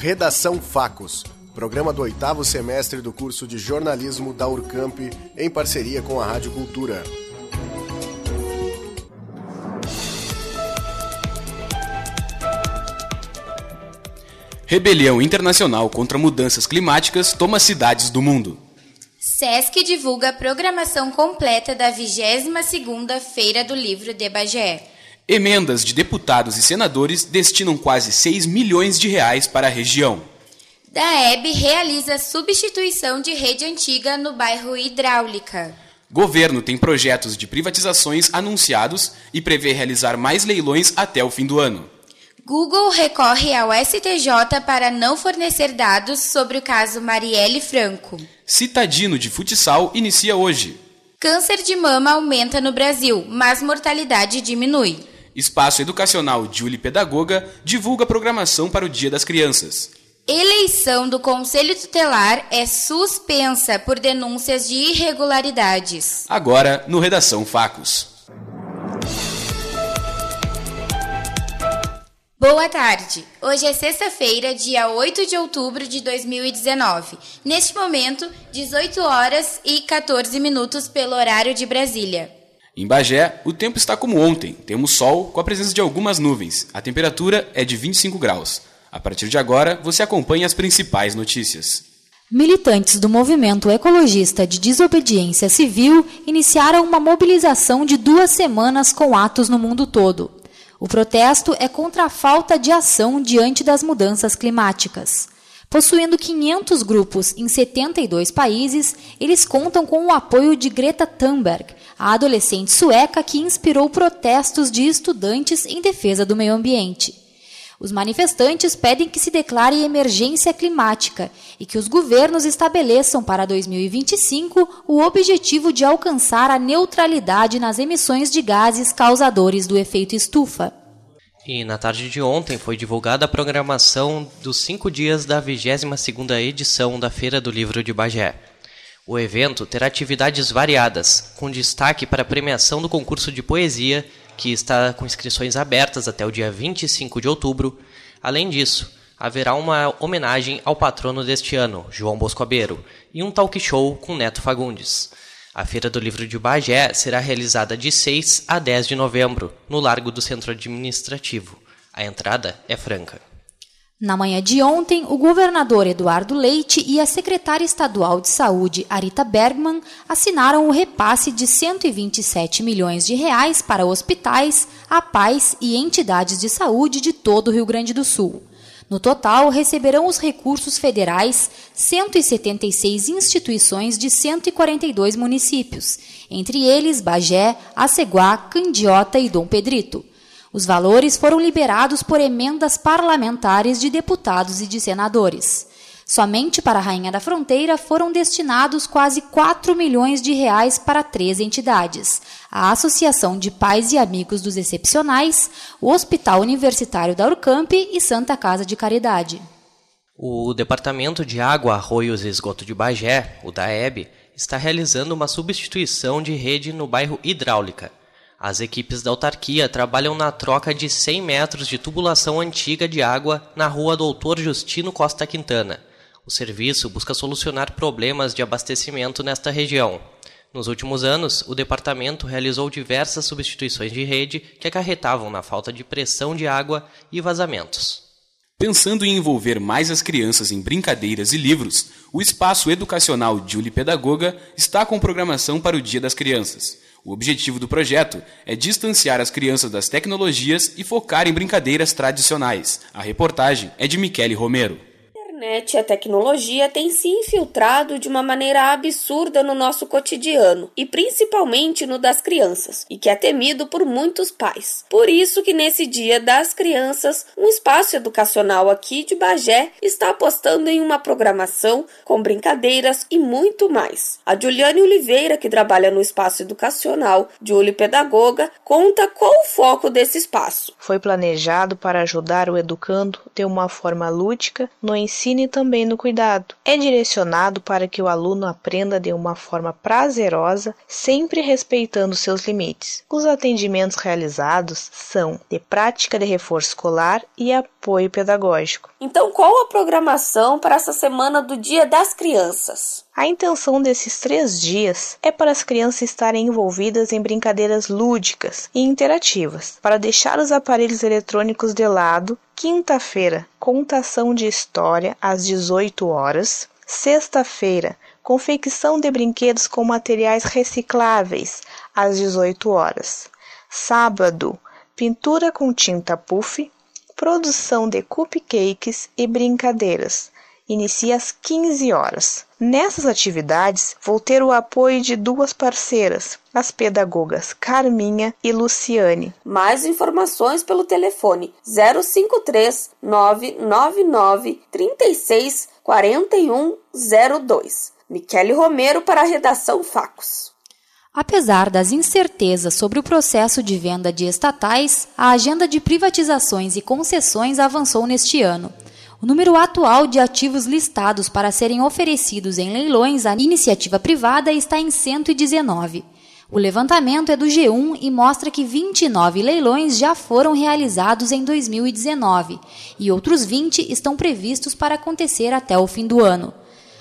Redação Facos, programa do oitavo semestre do curso de jornalismo da Urcamp, em parceria com a Rádio Cultura. Rebelião internacional contra mudanças climáticas toma cidades do mundo. SESC divulga a programação completa da 22ª Feira do Livro de Bagé. Emendas de deputados e senadores destinam quase 6 milhões de reais para a região. DAEB realiza substituição de rede antiga no bairro Hidráulica. Governo tem projetos de privatizações anunciados e prevê realizar mais leilões até o fim do ano. Google recorre ao STJ para não fornecer dados sobre o caso Marielle Franco. Citadino de futsal inicia hoje. Câncer de mama aumenta no Brasil, mas mortalidade diminui. Espaço Educacional Julie Pedagoga divulga programação para o Dia das Crianças. Eleição do Conselho Tutelar é suspensa por denúncias de irregularidades. Agora, no Redação Facos. Boa tarde! Hoje é sexta-feira, dia 8 de outubro de 2019. Neste momento, 18 horas e 14 minutos pelo horário de Brasília. Em Bagé, o tempo está como ontem. Temos sol com a presença de algumas nuvens. A temperatura é de 25 graus. A partir de agora, você acompanha as principais notícias. Militantes do movimento ecologista de desobediência civil iniciaram uma mobilização de duas semanas com atos no mundo todo. O protesto é contra a falta de ação diante das mudanças climáticas. Possuindo 500 grupos em 72 países, eles contam com o apoio de Greta Thunberg, a adolescente sueca que inspirou protestos de estudantes em defesa do meio ambiente. Os manifestantes pedem que se declare emergência climática e que os governos estabeleçam para 2025 o objetivo de alcançar a neutralidade nas emissões de gases causadores do efeito estufa. E na tarde de ontem foi divulgada a programação dos cinco dias da 22ª edição da Feira do Livro de Bagé. O evento terá atividades variadas, com destaque para a premiação do concurso de poesia que está com inscrições abertas até o dia 25 de outubro. Além disso, haverá uma homenagem ao patrono deste ano, João Boscoabeiro, e um talk show com Neto Fagundes. A Feira do Livro de Bagé será realizada de 6 a 10 de novembro, no Largo do Centro Administrativo. A entrada é franca. Na manhã de ontem, o governador Eduardo Leite e a secretária estadual de saúde, Arita Bergman, assinaram o repasse de 127 milhões de reais para hospitais, APAES e entidades de saúde de todo o Rio Grande do Sul. No total, receberão os recursos federais 176 instituições de 142 municípios, entre eles Bagé, Aceguá, Candiota e Dom Pedrito. Os valores foram liberados por emendas parlamentares de deputados e de senadores. Somente para a Rainha da Fronteira foram destinados quase 4 milhões de reais para três entidades: a Associação de Pais e Amigos dos Excepcionais, o Hospital Universitário da Urcamp e Santa Casa de Caridade. O Departamento de Água, Arroios e Esgoto de Bagé, o DAEB, está realizando uma substituição de rede no bairro Hidráulica, as equipes da autarquia trabalham na troca de 100 metros de tubulação antiga de água na rua Doutor Justino Costa Quintana. O serviço busca solucionar problemas de abastecimento nesta região. Nos últimos anos, o departamento realizou diversas substituições de rede que acarretavam na falta de pressão de água e vazamentos. Pensando em envolver mais as crianças em brincadeiras e livros, o Espaço Educacional Julie Pedagoga está com programação para o Dia das Crianças. O objetivo do projeto é distanciar as crianças das tecnologias e focar em brincadeiras tradicionais. A reportagem é de Michele Romero internet e a tecnologia têm se infiltrado de uma maneira absurda no nosso cotidiano e principalmente no das crianças, e que é temido por muitos pais. Por isso que nesse Dia das Crianças, um espaço educacional aqui de Bagé está apostando em uma programação com brincadeiras e muito mais. A Juliane Oliveira, que trabalha no espaço educacional, Julie Pedagoga, conta qual o foco desse espaço. Foi planejado para ajudar o educando de uma forma lúdica no ensino e também no cuidado. É direcionado para que o aluno aprenda de uma forma prazerosa, sempre respeitando seus limites. Os atendimentos realizados são de prática de reforço escolar e apoio pedagógico. Então, qual a programação para essa semana do Dia das Crianças? A intenção desses três dias é para as crianças estarem envolvidas em brincadeiras lúdicas e interativas, para deixar os aparelhos eletrônicos de lado. Quinta-feira, contação de história às 18 horas. Sexta-feira, confecção de brinquedos com materiais recicláveis às 18 horas. Sábado, pintura com tinta puff, produção de cupcakes e brincadeiras inicia às 15 horas. Nessas atividades, vou ter o apoio de duas parceiras, as pedagogas Carminha e Luciane. Mais informações pelo telefone 053 999 36 4102. Michele Romero para a redação Facos. Apesar das incertezas sobre o processo de venda de estatais, a agenda de privatizações e concessões avançou neste ano. O número atual de ativos listados para serem oferecidos em leilões à iniciativa privada está em 119. O levantamento é do G1 e mostra que 29 leilões já foram realizados em 2019 e outros 20 estão previstos para acontecer até o fim do ano.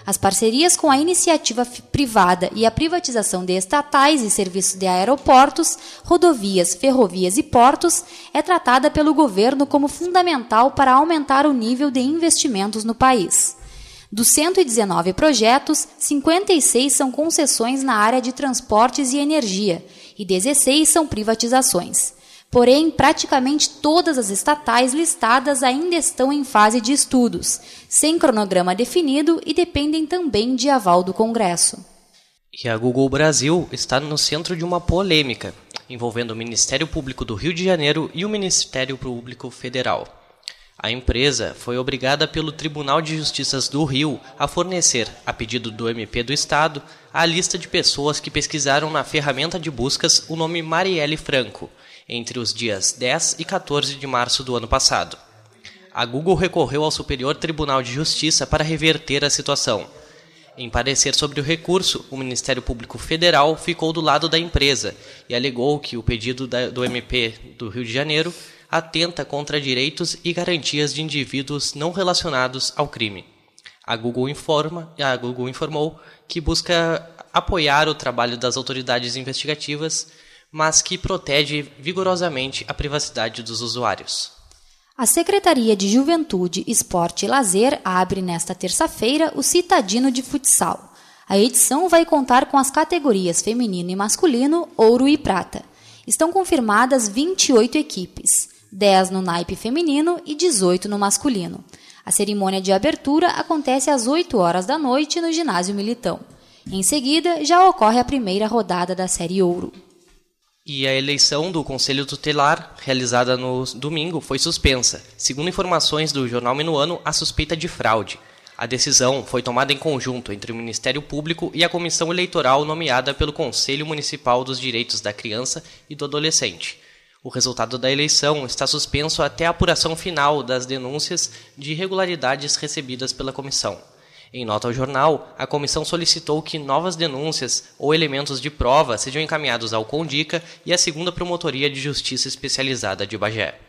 As parcerias com a iniciativa privada e a privatização de estatais e serviços de aeroportos, rodovias, ferrovias e portos é tratada pelo governo como fundamental para aumentar o nível de investimentos no país. Dos 119 projetos, 56 são concessões na área de transportes e energia e 16 são privatizações. Porém, praticamente todas as estatais listadas ainda estão em fase de estudos, sem cronograma definido e dependem também de aval do Congresso. E a Google Brasil está no centro de uma polêmica envolvendo o Ministério Público do Rio de Janeiro e o Ministério Público Federal. A empresa foi obrigada pelo Tribunal de Justiça do Rio a fornecer, a pedido do MP do Estado, a lista de pessoas que pesquisaram na ferramenta de buscas o nome Marielle Franco, entre os dias 10 e 14 de março do ano passado. A Google recorreu ao Superior Tribunal de Justiça para reverter a situação. Em parecer sobre o recurso, o Ministério Público Federal ficou do lado da empresa e alegou que o pedido do MP do Rio de Janeiro atenta contra direitos e garantias de indivíduos não relacionados ao crime. A Google, informa, a Google informou que busca apoiar o trabalho das autoridades investigativas mas que protege vigorosamente a privacidade dos usuários. A Secretaria de Juventude, Esporte e Lazer abre nesta terça-feira o Citadino de Futsal. A edição vai contar com as categorias feminino e masculino, ouro e prata. Estão confirmadas 28 equipes, 10 no naipe feminino e 18 no masculino. A cerimônia de abertura acontece às 8 horas da noite no ginásio Militão. Em seguida, já ocorre a primeira rodada da Série Ouro. E a eleição do Conselho Tutelar, realizada no domingo, foi suspensa. Segundo informações do jornal Minuano, a suspeita de fraude. A decisão foi tomada em conjunto entre o Ministério Público e a comissão eleitoral nomeada pelo Conselho Municipal dos Direitos da Criança e do Adolescente. O resultado da eleição está suspenso até a apuração final das denúncias de irregularidades recebidas pela comissão. Em nota ao jornal, a comissão solicitou que novas denúncias ou elementos de prova sejam encaminhados ao CONDICA e à segunda Promotoria de Justiça Especializada de Bagé.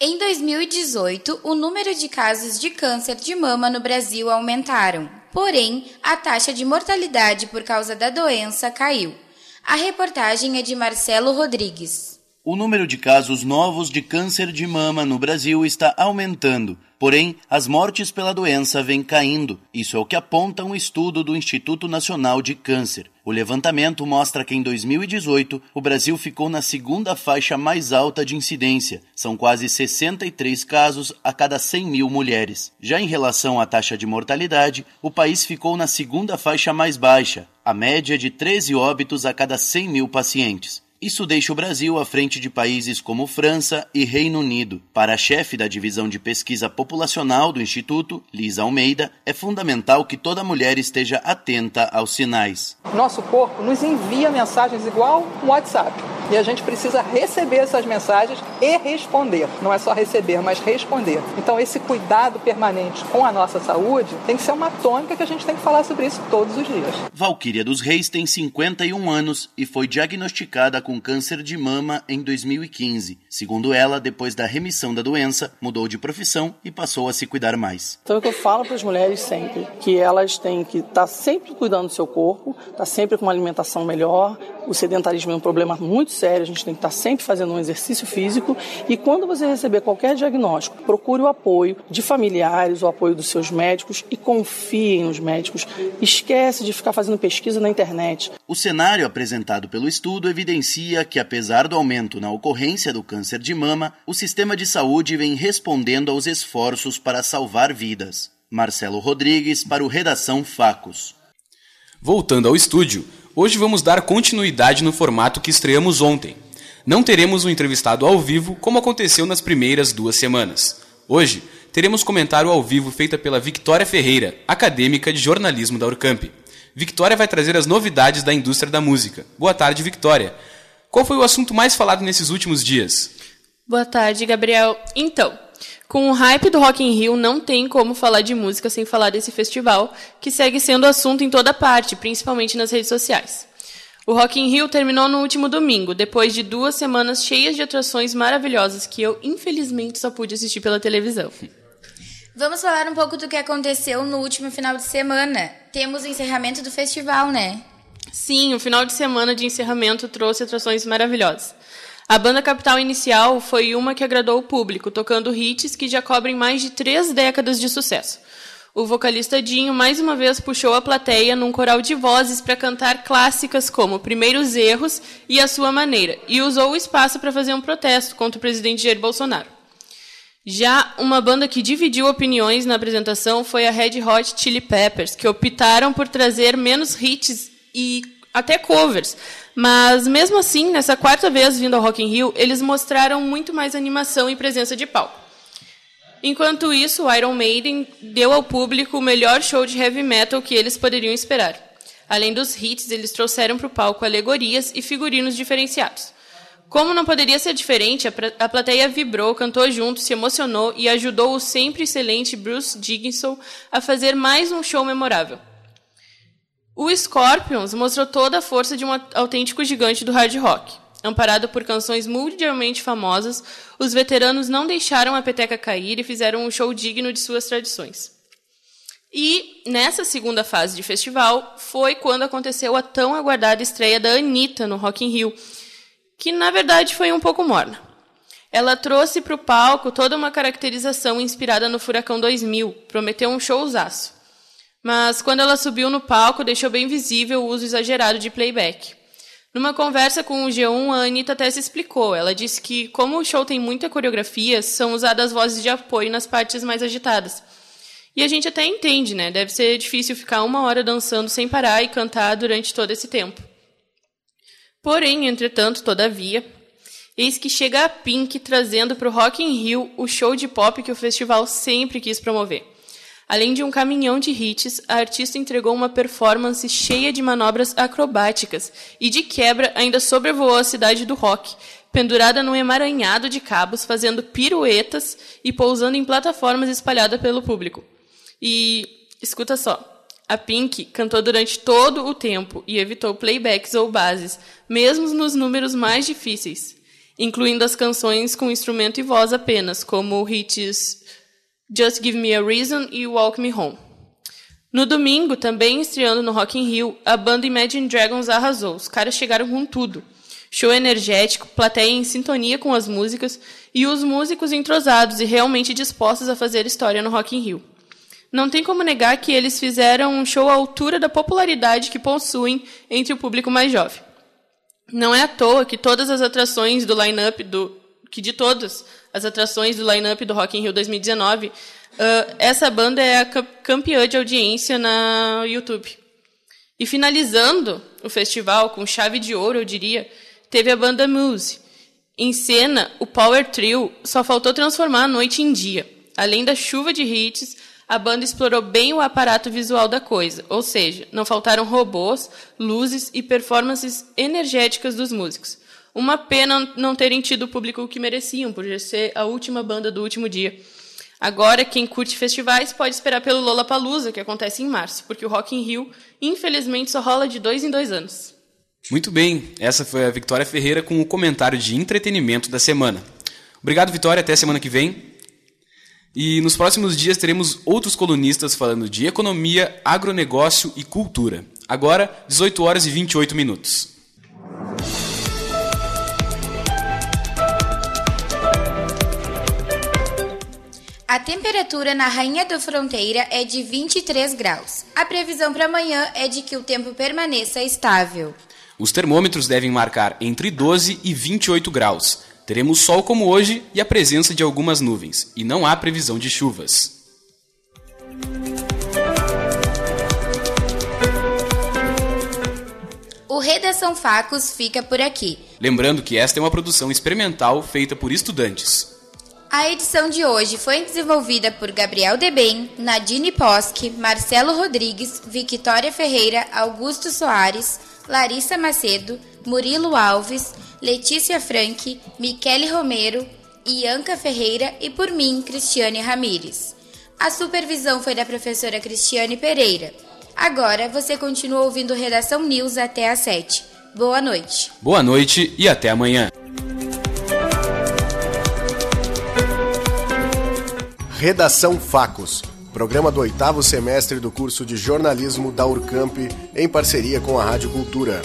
Em 2018, o número de casos de câncer de mama no Brasil aumentaram, porém, a taxa de mortalidade por causa da doença caiu. A reportagem é de Marcelo Rodrigues. O número de casos novos de câncer de mama no Brasil está aumentando, porém, as mortes pela doença vêm caindo. Isso é o que aponta um estudo do Instituto Nacional de Câncer. O levantamento mostra que em 2018 o Brasil ficou na segunda faixa mais alta de incidência, são quase 63 casos a cada 100 mil mulheres. Já em relação à taxa de mortalidade, o país ficou na segunda faixa mais baixa, a média de 13 óbitos a cada 100 mil pacientes. Isso deixa o Brasil à frente de países como França e Reino Unido. Para a chefe da divisão de pesquisa populacional do Instituto, Lisa Almeida, é fundamental que toda mulher esteja atenta aos sinais. Nosso corpo nos envia mensagens igual o WhatsApp E a gente precisa receber essas mensagens e responder. Não é só receber, mas responder. Então, esse cuidado permanente com a nossa saúde tem que ser uma tônica que a gente tem que falar sobre isso todos os dias. Valquíria dos Reis tem 51 anos e foi diagnosticada com câncer de mama em 2015. Segundo ela, depois da remissão da doença, mudou de profissão e passou a se cuidar mais. Então, é o que eu falo para as mulheres sempre, que elas têm que estar tá sempre cuidando do seu corpo, estar tá sempre com uma alimentação melhor. O sedentarismo é um problema muito sério, a gente tem que estar sempre fazendo um exercício físico. E quando você receber qualquer diagnóstico, procure o apoio de familiares, o apoio dos seus médicos e confie nos médicos. Esquece de ficar fazendo pesquisa na internet. O cenário apresentado pelo estudo evidencia que, apesar do aumento na ocorrência do câncer de mama, o sistema de saúde vem respondendo aos esforços para salvar vidas. Marcelo Rodrigues para o Redação Facos. Voltando ao estúdio, hoje vamos dar continuidade no formato que estreamos ontem. Não teremos um entrevistado ao vivo como aconteceu nas primeiras duas semanas. Hoje, teremos comentário ao vivo feita pela Victoria Ferreira, acadêmica de jornalismo da Urcamp. Victoria vai trazer as novidades da indústria da música. Boa tarde, Victoria. Qual foi o assunto mais falado nesses últimos dias? Boa tarde, Gabriel. Então, com o hype do Rock in Rio, não tem como falar de música sem falar desse festival, que segue sendo assunto em toda parte, principalmente nas redes sociais. O Rock in Rio terminou no último domingo, depois de duas semanas cheias de atrações maravilhosas que eu, infelizmente, só pude assistir pela televisão. Vamos falar um pouco do que aconteceu no último final de semana. Temos o encerramento do festival, né? Sim, o final de semana de encerramento trouxe atrações maravilhosas. A banda capital inicial foi uma que agradou o público, tocando hits que já cobrem mais de três décadas de sucesso. O vocalista Dinho mais uma vez puxou a plateia num coral de vozes para cantar clássicas como Primeiros Erros e A Sua Maneira, e usou o espaço para fazer um protesto contra o presidente Jair Bolsonaro. Já uma banda que dividiu opiniões na apresentação foi a Red Hot Chili Peppers, que optaram por trazer menos hits e até covers, mas mesmo assim, nessa quarta vez vindo ao Rock in Rio, eles mostraram muito mais animação e presença de palco. Enquanto isso, o Iron Maiden deu ao público o melhor show de heavy metal que eles poderiam esperar. Além dos hits, eles trouxeram para o palco alegorias e figurinos diferenciados. Como não poderia ser diferente, a plateia vibrou, cantou junto, se emocionou e ajudou o sempre excelente Bruce Dickinson a fazer mais um show memorável. O Scorpions mostrou toda a força de um autêntico gigante do hard rock. Amparado por canções mundialmente famosas, os veteranos não deixaram a peteca cair e fizeram um show digno de suas tradições. E nessa segunda fase de festival foi quando aconteceu a tão aguardada estreia da Anitta no Rock in Rio, que na verdade foi um pouco morna. Ela trouxe para o palco toda uma caracterização inspirada no Furacão 2000, prometeu um showzaço. Mas quando ela subiu no palco, deixou bem visível o uso exagerado de playback. Numa conversa com o G1, a Anitta até se explicou. Ela disse que, como o show tem muita coreografia, são usadas vozes de apoio nas partes mais agitadas. E a gente até entende, né? Deve ser difícil ficar uma hora dançando sem parar e cantar durante todo esse tempo. Porém, entretanto, todavia, eis que chega a Pink trazendo para o Rock in Rio o show de pop que o festival sempre quis promover. Além de um caminhão de hits, a artista entregou uma performance cheia de manobras acrobáticas e, de quebra, ainda sobrevoou a cidade do rock, pendurada num emaranhado de cabos, fazendo piruetas e pousando em plataformas espalhadas pelo público. E escuta só. A Pink cantou durante todo o tempo e evitou playbacks ou bases, mesmo nos números mais difíceis, incluindo as canções com instrumento e voz apenas, como hits Just Give Me a Reason e Walk Me Home. No domingo, também estreando no Rock in Rio, a banda Imagine Dragons arrasou. Os caras chegaram com tudo. Show energético, plateia em sintonia com as músicas e os músicos entrosados e realmente dispostos a fazer história no Rock in Rio. Não tem como negar que eles fizeram um show à altura da popularidade que possuem entre o público mais jovem. Não é à toa que todas as atrações do line-up do que de todas as atrações do line-up do Rock in Rio 2019, uh, essa banda é a campeã de audiência na YouTube. E finalizando o festival com chave de ouro, eu diria, teve a banda Muse. Em cena, o Power Trio só faltou transformar a noite em dia. Além da chuva de hits, a banda explorou bem o aparato visual da coisa, ou seja, não faltaram robôs, luzes e performances energéticas dos músicos. Uma pena não terem tido o público que mereciam, por ser a última banda do último dia. Agora, quem curte festivais pode esperar pelo Lollapalooza, que acontece em março, porque o Rock in Rio, infelizmente, só rola de dois em dois anos. Muito bem, essa foi a Vitória Ferreira com o comentário de entretenimento da semana. Obrigado, Vitória, até semana que vem. E nos próximos dias teremos outros colunistas falando de economia, agronegócio e cultura. Agora, 18 horas e 28 minutos. A temperatura na Rainha da Fronteira é de 23 graus. A previsão para amanhã é de que o tempo permaneça estável. Os termômetros devem marcar entre 12 e 28 graus. Teremos sol como hoje e a presença de algumas nuvens, e não há previsão de chuvas. O Redação Facos fica por aqui. Lembrando que esta é uma produção experimental feita por estudantes. A edição de hoje foi desenvolvida por Gabriel Debem, Nadine Posque, Marcelo Rodrigues, Victoria Ferreira, Augusto Soares, Larissa Macedo, Murilo Alves, Letícia Franque, Michele Romero, Ianca Ferreira e por mim, Cristiane Ramires. A supervisão foi da professora Cristiane Pereira. Agora você continua ouvindo Redação News até às 7. Boa noite. Boa noite e até amanhã. Redação Facos, programa do oitavo semestre do curso de jornalismo da Urcamp, em parceria com a Rádio Cultura.